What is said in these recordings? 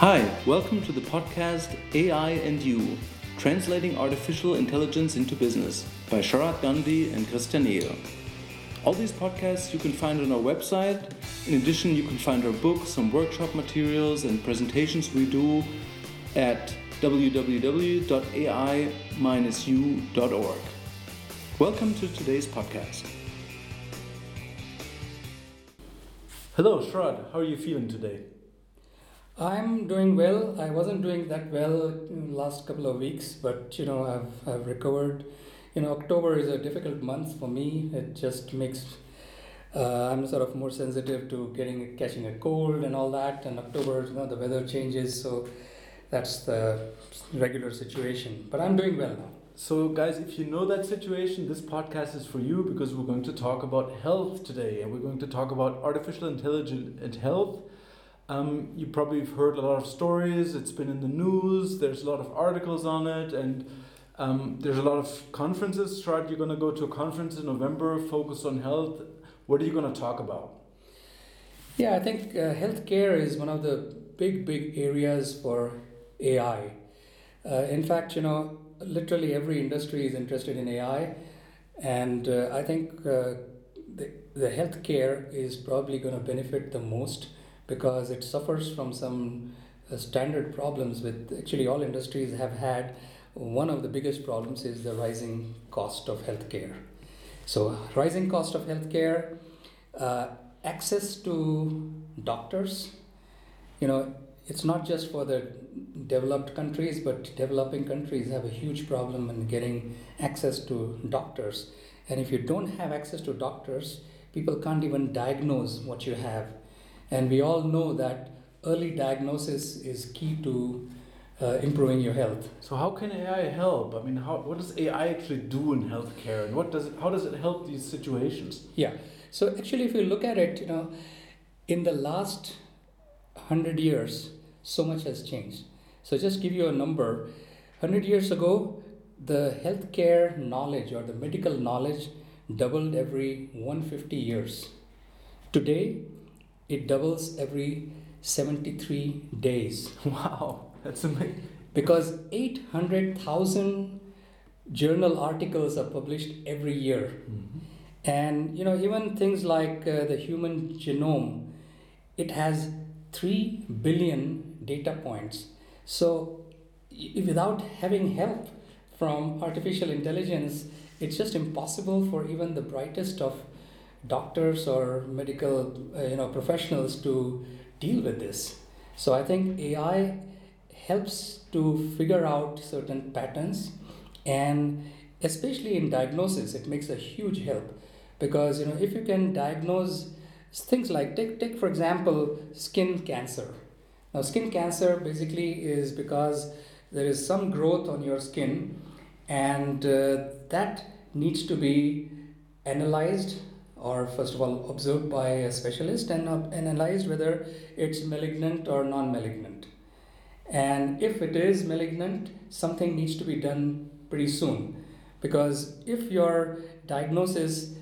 Hi, welcome to the podcast AI and You Translating Artificial Intelligence into Business by Sharat Gandhi and Christian Ehl. All these podcasts you can find on our website. In addition, you can find our books, some workshop materials, and presentations we do at www.ai-u.org. Welcome to today's podcast. Hello, Sharat. How are you feeling today? I'm doing well. I wasn't doing that well in last couple of weeks, but you know, I've, I've recovered. You know, October is a difficult month for me. It just makes uh, I'm sort of more sensitive to getting catching a cold and all that. And October, you know, the weather changes, so that's the regular situation. But I'm doing well now. So, guys, if you know that situation, this podcast is for you because we're going to talk about health today, and we're going to talk about artificial intelligence and health um, you probably have heard a lot of stories. It's been in the news. There's a lot of articles on it, and um, there's a lot of conferences. Sharat, you're going to go to a conference in November focused on health. What are you going to talk about? Yeah, I think uh, healthcare is one of the big, big areas for AI. Uh, in fact, you know, literally every industry is interested in AI, and uh, I think uh, the, the healthcare is probably going to benefit the most because it suffers from some uh, standard problems with actually all industries have had one of the biggest problems is the rising cost of healthcare. So rising cost of healthcare uh, access to doctors you know it's not just for the developed countries but developing countries have a huge problem in getting access to doctors. And if you don't have access to doctors people can't even diagnose what you have and we all know that early diagnosis is key to uh, improving your health. So how can AI help? I mean, how, what does AI actually do in healthcare, and what does it, how does it help these situations? Yeah. So actually, if you look at it, you know, in the last hundred years, so much has changed. So just give you a number. Hundred years ago, the healthcare knowledge or the medical knowledge doubled every 150 years. Today, it doubles every 73 days. Wow, that's amazing. Because 800,000 journal articles are published every year. Mm-hmm. And you know, even things like uh, the human genome, it has 3 billion data points. So, without having help from artificial intelligence, it's just impossible for even the brightest of doctors or medical uh, you know professionals to deal with this. So i think ai helps to figure out certain patterns and especially in diagnosis it makes a huge help because you know if you can diagnose things like take, take for example skin cancer. Now skin cancer basically is because there is some growth on your skin and uh, that needs to be analyzed or first of all observed by a specialist and uh, analyzed whether it's malignant or non-malignant. And if it is malignant something needs to be done pretty soon. Because if your diagnosis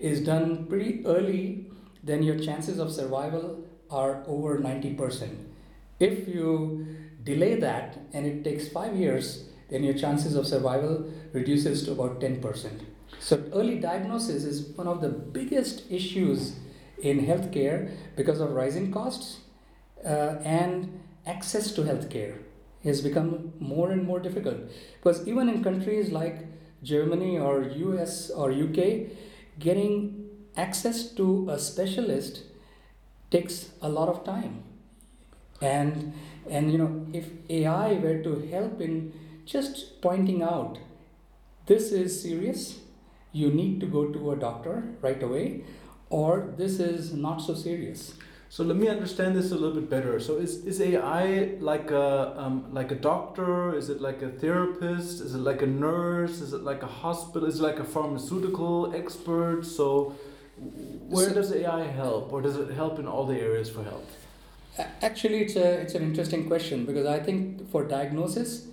is done pretty early then your chances of survival are over 90% if you delay that and it takes 5 years then your chances of survival reduces to about 10% so, early diagnosis is one of the biggest issues in healthcare because of rising costs uh, and access to healthcare has become more and more difficult. Because even in countries like Germany or US or UK, getting access to a specialist takes a lot of time. And and you know if AI were to help in just pointing out this is serious you need to go to a doctor right away or this is not so serious so let me understand this a little bit better. So is, is AI like a um, like a doctor? Is it like a therapist? Is it like a nurse? Is it like a hospital? Is it like a pharmaceutical expert? So where so, does AI help, or does it help in all the areas for health? Actually, it's a it's an interesting question because I think for diagnosis,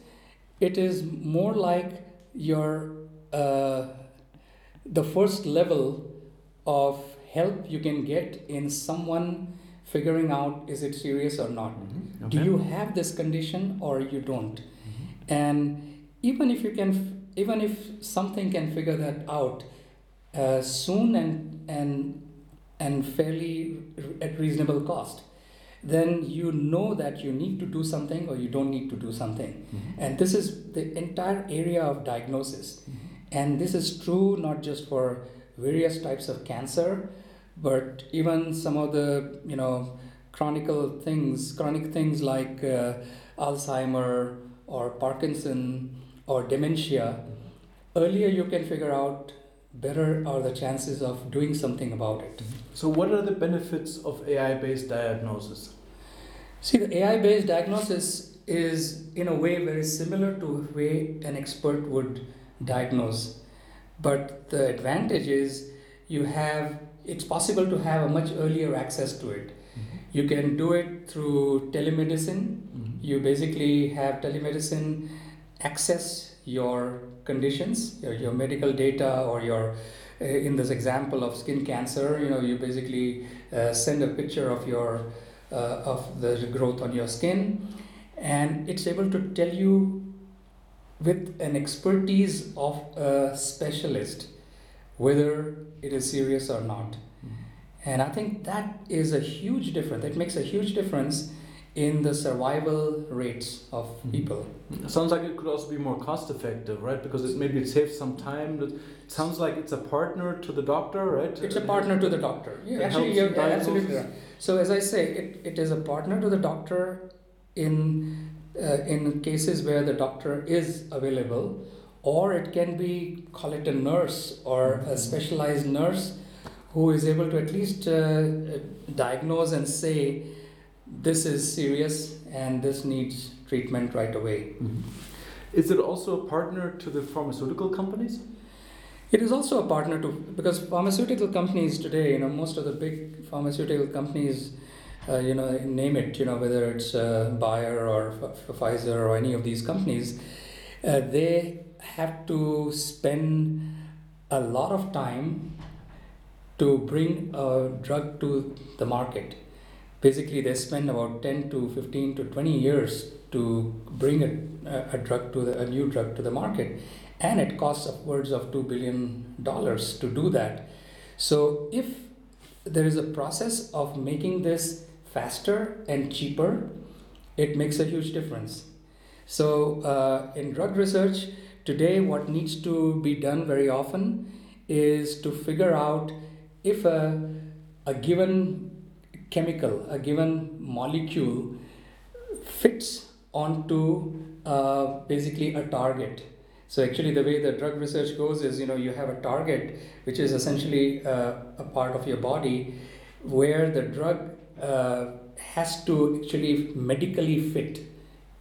it is more like your uh, the first level of help you can get in someone figuring out is it serious or not. Mhm. Do you have this condition or you don't? Mhm. And even if you can, f- even if something can figure that out uh, soon and and and fairly at reasonable cost, then you know that you need to do something or you don't need to do something. Mhm. And this is the entire area of diagnosis. And this is true not just for various types of cancer, but even some of the you know chronic things, chronic things like uh, Alzheimer or Parkinson or dementia. Earlier, you can figure out better are the chances of doing something about it. So, what are the benefits of AI-based diagnosis? See, the AI-based diagnosis is in a way very similar to the way an expert would diagnose, but the advantage is you have it's possible to have a much earlier access to it. You can do it through telemedicine. Mhm. You basically have telemedicine access your conditions, your, your medical data, or your, uh, in this example of skin cancer, you know, you basically uh, send a picture of your, uh, of the growth on your skin, and it's able to tell you with an expertise of a specialist whether it is serious or not. Mhm. And I think that is a huge difference. It makes a huge difference in the survival rates of Mhm. people. It sounds like it could also be more cost effective, right? Because it, maybe it saves some time. It sounds like it's a partner to the doctor, right? It's a partner to the doctor. Yeah, actually, you're yeah, absolutely right. So as I say, it, it is a partner to the doctor in in cases where the doctor is available, or it can be call it a nurse or a specialized nurse who is able to at least uh, uh, diagnose and say this is serious and this needs treatment right away. Mhm. Is it also a partner to the pharmaceutical companies? It is also a partner to because pharmaceutical companies today, you know, most of the big pharmaceutical companies, uh, you know, name it, you know, whether it's uh, Bayer or Pfizer or any of these companies, uh, they have to spend a lot of time to bring a drug to the market. Basically, they spend about 10 to 15 to 20 years to bring a, a drug to the, a new drug to the market and it costs upwards of $2 billion to do that. So, if there is a process of making this faster and cheaper, it makes a huge difference. So, uh, in drug research, today, what needs to be done very often is to figure out if a, a given chemical, a given molecule fits onto uh, basically a target. So actually, the way the drug research goes is, you know, you have a target which is essentially uh, a part of your body, where the drug uh, has to actually medically fit.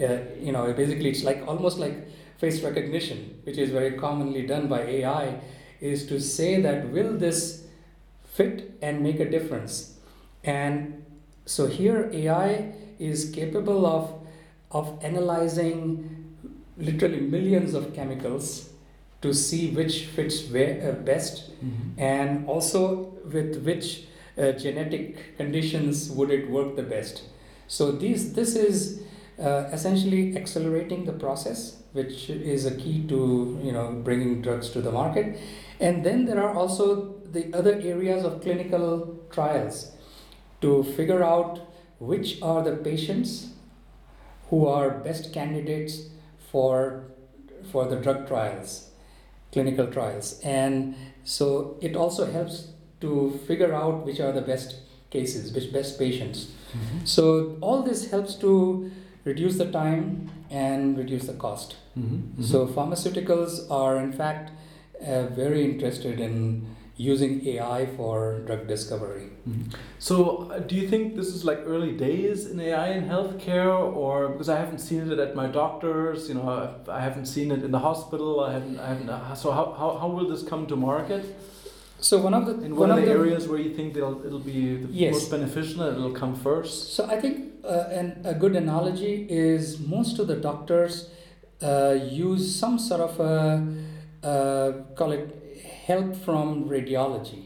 Uh, you know, basically, it's like almost like face recognition, which is very commonly done by AI, is to say that will this fit and make a difference, and so here AI is capable of of analyzing literally millions of chemicals to see which fits where, uh, best and also with which uh, genetic conditions would it work the best? So these this is uh, essentially accelerating the process which is a key to you know bringing drugs to the market. And then there are also the other areas of clinical trials to figure out which are the patients who are best candidates for for the drug trials clinical trials. And so it also helps to figure out which are the best cases which best patients Mhm. so all this helps to reduce the time and reduce the cost Mhm. so pharmaceuticals are in fact uh, very interested in using ai for drug discovery Mhm. So, uh, do you think this is like early days in AI in healthcare, or because I haven't seen it at my doctors, you know, I- I haven't seen it in the hospital. I haven't. I haven't. Uh, so, how, how, how will this come to market? So one of the In one are of the the areas where you think it'll it'll be the Yes. most beneficial it'll come first? So I think uh, an, a good analogy is most of the doctors uh, use some sort of a uh, call it help from radiology.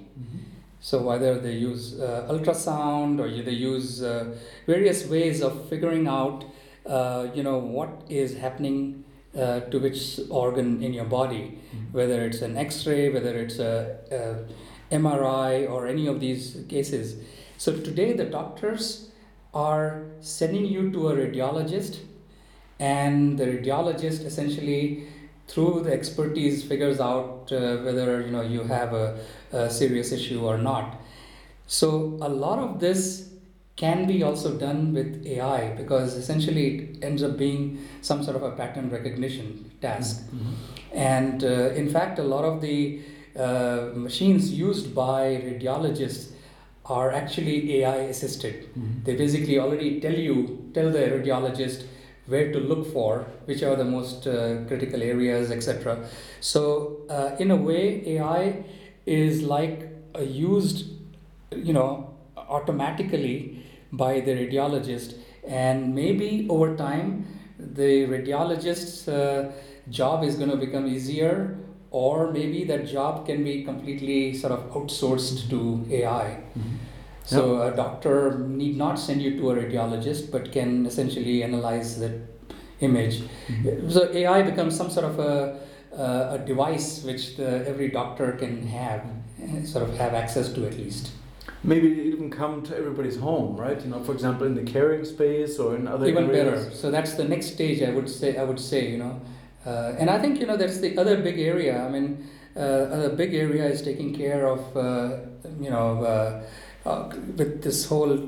So whether they use uh, ultrasound or they use uh, various ways of figuring out, uh, you know, what is happening uh, to which organ in your body, Mm-hmm. whether it's an X-ray, whether it's a, a MRI or any of these cases. So today the doctors are sending you to a radiologist, and the radiologist essentially through the expertise figures out uh, whether you know you have a, a serious issue or not so a lot of this can be also done with ai because essentially it ends up being some sort of a pattern recognition task Mhm. and uh, in fact a lot of the uh, machines used by radiologists are actually ai assisted Mhm. they basically already tell you tell the radiologist where to look for which are the most uh, critical areas etc so uh, in a way ai is like uh, used you know automatically by the radiologist and maybe over time the radiologist's uh, job is going to become easier or maybe that job can be completely sort of outsourced to ai Mhm. so a doctor need not send you to a radiologist, but can essentially analyze the image. Mhm. So AI becomes some sort of a, a, a device which the, every doctor can have, uh, sort of have access to at least. Maybe it even come to everybody's home, right? You know, for example, in the caring space or in other Even areas. better. So that's the next stage. I would say. I would say. You know, uh, and I think you know that's the other big area. I mean, uh, a big area is taking care of uh, you know uh, uh, with this whole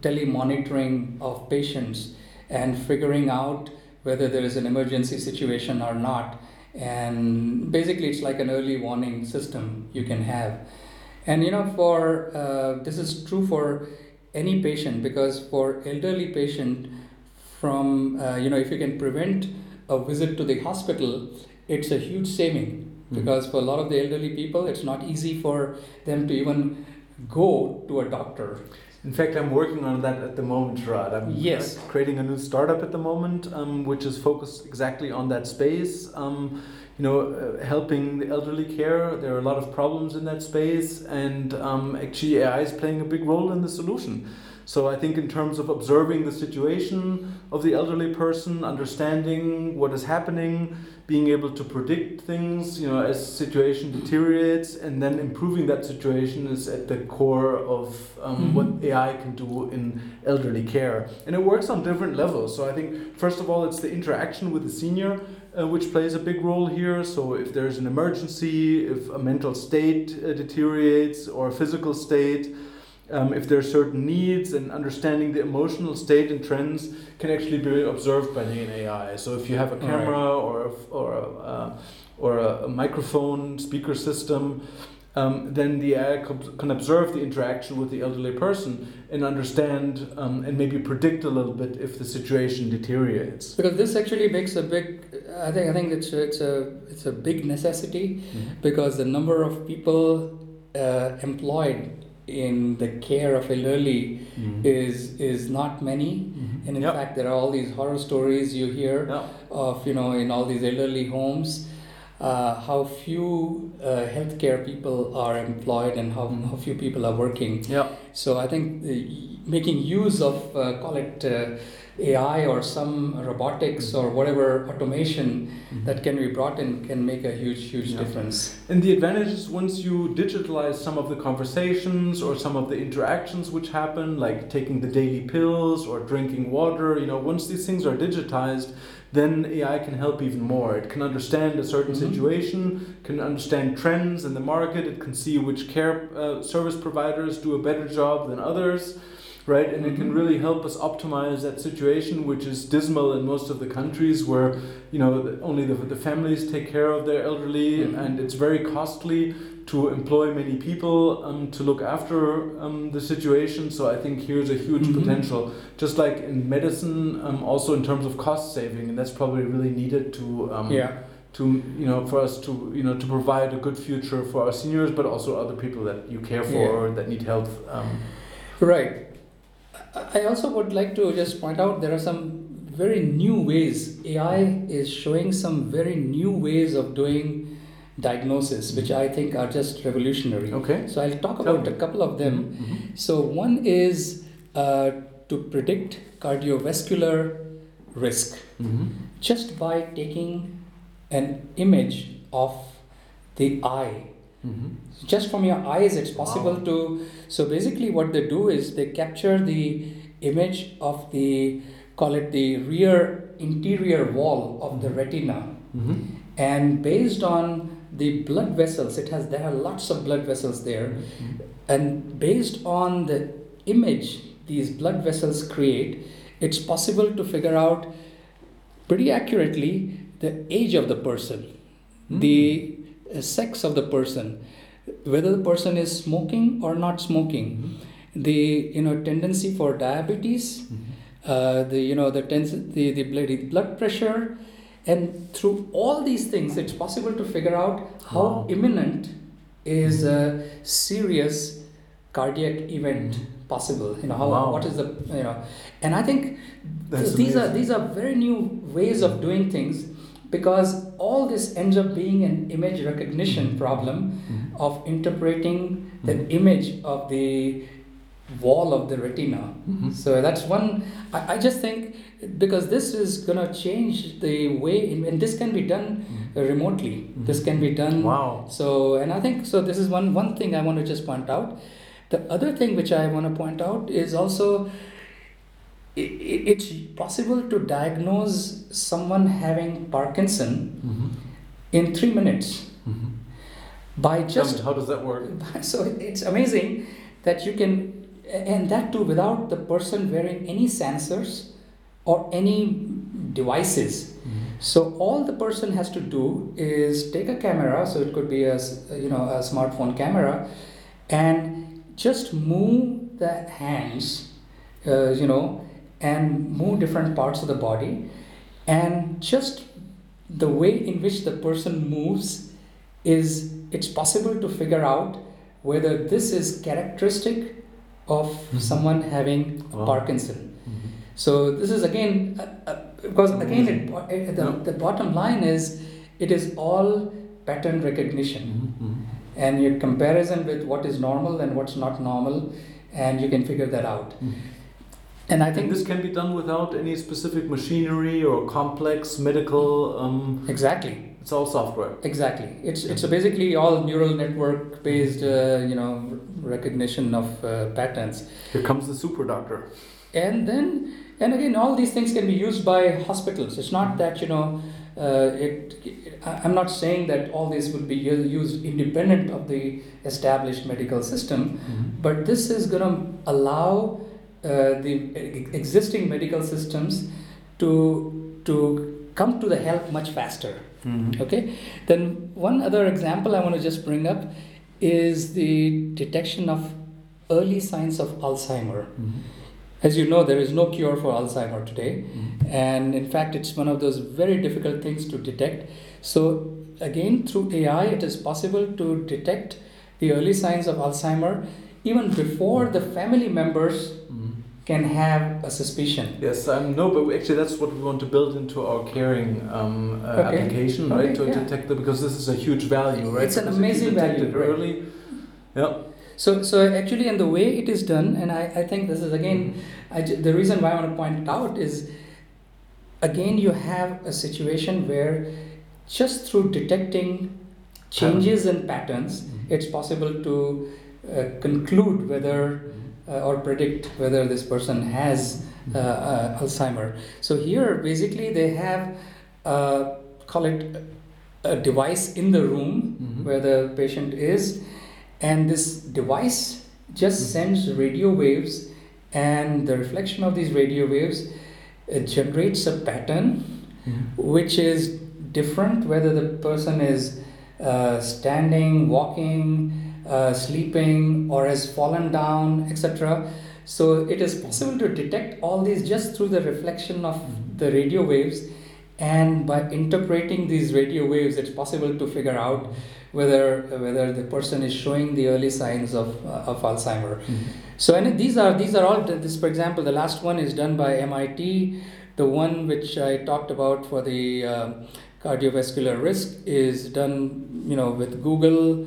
telemonitoring of patients and figuring out whether there is an emergency situation or not. And basically, it's like an early warning system you can have. And you know, for uh, this is true for any patient because for elderly patient, from uh, you know, if you can prevent a visit to the hospital, it's a huge saving Mhm. because for a lot of the elderly people, it's not easy for them to even go to a doctor. In fact, I'm working on that at the moment, Rad. I'm Yes. creating a new startup at the moment, um, which is focused exactly on that space. Um, you know, uh, helping the elderly care. There are a lot of problems in that space, and um, actually, AI is playing a big role in the solution. So I think in terms of observing the situation of the elderly person, understanding what is happening, being able to predict things, you know, as situation deteriorates, and then improving that situation is at the core of um, Mhm. what AI can do in elderly care. And it works on different levels. So I think first of all, it's the interaction with the senior. Uh, which plays a big role here. So, if there's an emergency, if a mental state uh, deteriorates or a physical state, um, if there are certain needs and understanding the emotional state and trends can actually be observed by the AI. So if you have a Right. camera or a, or a, uh, or a, microphone speaker system, um, then the AI can observe the interaction with the elderly person and understand um, and maybe predict a little bit if the situation deteriorates. Because this actually makes a big, I think, I think it's a, it's a it's a big necessity because the number of people uh, employed in the care of elderly Mm. is is not many Mhm. and in Yep. fact there are all these horror stories you hear Yeah. of you know in all these elderly homes uh, how few uh, healthcare people are employed and how, how few people are working Yeah. So i think making use of uh, call it uh, ai or some robotics or whatever automation that can be brought in can make a huge huge Yeah. difference. And the advantage is once you digitalize some of the conversations or some of the interactions which happen, like taking the daily pills or drinking water, you know, once these things are digitized, then AI can help even more. It can understand a certain Mhm. situation, can understand trends in the market, it can see which care uh, service providers do a better job than others. Right, and it can Mhm. really help us optimize that situation, which is dismal in most of the countries where you know only the, the families take care of their elderly, Mhm. and it's very costly to employ many people um, to look after um, the situation. So I think here's a huge Mhm. potential, just like in medicine, um, also in terms of cost saving, and that's probably really needed to um, yeah to you know for us to you know to provide a good future for our seniors, but also other people that you care for Yeah. or that need help. Um, Right. I also would like to just point out there are some very new ways. AI is showing some very new ways of doing diagnosis, which I think are just revolutionary. Okay. So I'll talk about a couple of them. Mhm. So one is uh, to predict cardiovascular risk Mhm. just by taking an image of the eye. Mhm. Just from your eyes, it's possible Wow. to. So basically, what they do is they capture the image of the call it the rear interior wall of the retina, Mhm. and based on the blood vessels, it has there are lots of blood vessels there, Mhm. and based on the image these blood vessels create, it's possible to figure out pretty accurately the age of the person, the uh, sex of the person, whether the person is smoking or not smoking, Mhm. the you know tendency for diabetes, Mhm. uh, the you know the tens- the the blood, blood pressure, and through all these things, it's possible to figure out how Wow. imminent is a serious cardiac event possible. You know how Wow. what is the you know, and I think That's these are these are very new ways of doing things because all this ends up being an image recognition problem Mhm. of interpreting the Mhm. image of the wall of the retina. Mhm. So that's one. I, I just think because this is gonna change the way, in, and this can be done Mhm. uh, remotely. This can be done. Wow. So, and I think so. This is one one thing I want to just point out. The other thing which I want to point out is also it's possible to diagnose someone having Parkinson Mhm. in three minutes Mhm. by just how does that work? so it's amazing that you can and that too without the person wearing any sensors or any devices Mhm. so all the person has to do is take a camera so it could be a you know a smartphone camera and just move the hands uh, you know and move different parts of the body and just the way in which the person moves is it's possible to figure out whether this is characteristic of Mhm. someone having Wow. parkinson Mhm. so this is again uh, uh, because again it, uh, the, Yeah. the bottom line is it is all pattern recognition Mhm. Mhm. and your comparison with what is normal and what's not normal and you can figure that out Mhm. And i And think this can be done without any specific machinery or complex medical. Um, exactly it's all software. exactly it's it's basically all neural network based uh, you know recognition of uh, patterns Here comes the super doctor. and then and again all these things can be used by hospitals it's not that you know uh, it i'm not saying that all this will be used independent of the established medical system Mhm. but this is going to allow uh, the existing medical systems to to come to the help much faster Mhm. okay then one other example i want to just bring up is the detection of early signs of alzheimer Mhm. as you know there is no cure for alzheimer today Mhm. and in fact it's one of those very difficult things to detect so again through ai it is possible to detect the early signs of alzheimer even before the family members Mhm. Can have a suspicion Yes, um, no, but we- actually that's what we want to build into our caring um, uh, Okay. application, Okay, right? To yeah. detect the because this is a huge value, right? It's an Because amazing value, right. early. Yeah. So, so actually, and the way it is done, and I, I think this is again, I, the reason why I want to point it out is, again, you have a situation where just through detecting changes in patterns, Mhm. it's possible to uh, conclude whether uh, or predict whether this person has uh, uh, Alzheimer. So here, basically, they have uh, call it a device in the room Mhm. where the patient is, and this device just Mhm. sends radio waves, and the reflection of these radio waves uh, generates a pattern Mhm. which is different whether the person is uh, standing, walking, uh, sleeping, or has fallen down, etc. So it is possible to detect all these just through the reflection of the radio waves, and by interpreting these radio waves, it's possible to figure out whether whether the person is showing the early signs of uh, of Alzheimer. Mhm. So and these are these are all this for example the last one is done by MIT, the one which I talked about for the uh, cardiovascular risk is done, you know, with Google,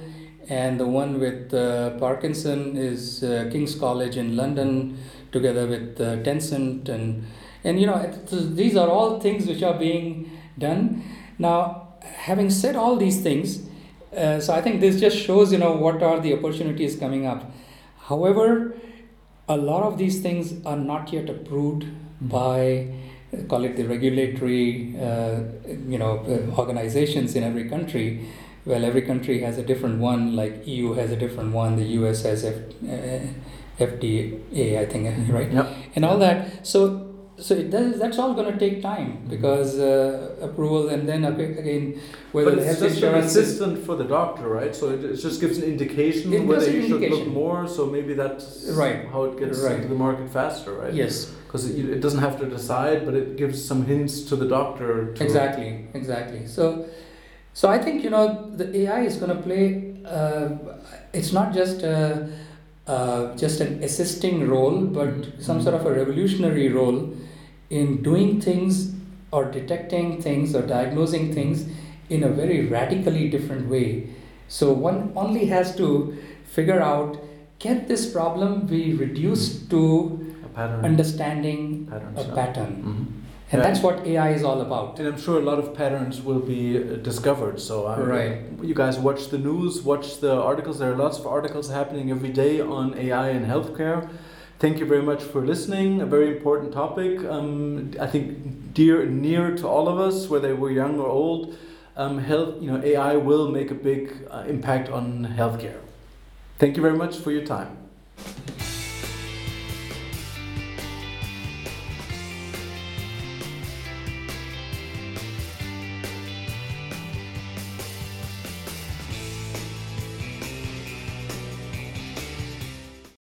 and the one with uh, Parkinson is uh, King's College in London, together with uh, Tencent, and and you know, these are all things which are being done. Now, having said all these things, uh, so I think this just shows, you know, what are the opportunities coming up. However, a lot of these things are not yet approved mm-hmm. by call it the regulatory uh, you know uh, organizations in every country well every country has a different one like eu has a different one the us has F, uh, fda i think mm-hmm. right? Yep. and all that. So so it does, that's all going to take time because uh, approval and then again whether but it's just an assistant for the doctor right? So it, it just gives an indication whether you should look more so maybe that's right. how it gets right. into the market faster right? Yes. Because it, it doesn't have to decide but it gives some hints to the doctor to exactly. Exactly. So so i think you know the ai is going to play uh, it's not just a, uh, just an assisting role but some sort of a revolutionary role in doing things or detecting things or diagnosing things in a very radically different way. So one only has to figure out can this problem be reduced to pattern. understanding Patterns, a pattern? Mm-hmm. And that's what AI is all about. And I'm sure a lot of patterns will be uh, discovered. So um, right. you guys watch the news, watch the articles. There are lots of articles happening every day on AI and healthcare. Thank you very much for listening. A very important topic. Um, I think dear near to all of us, whether we're young or old. Um, health, you know, AI will make a big uh, impact on healthcare. Thank you very much for your time.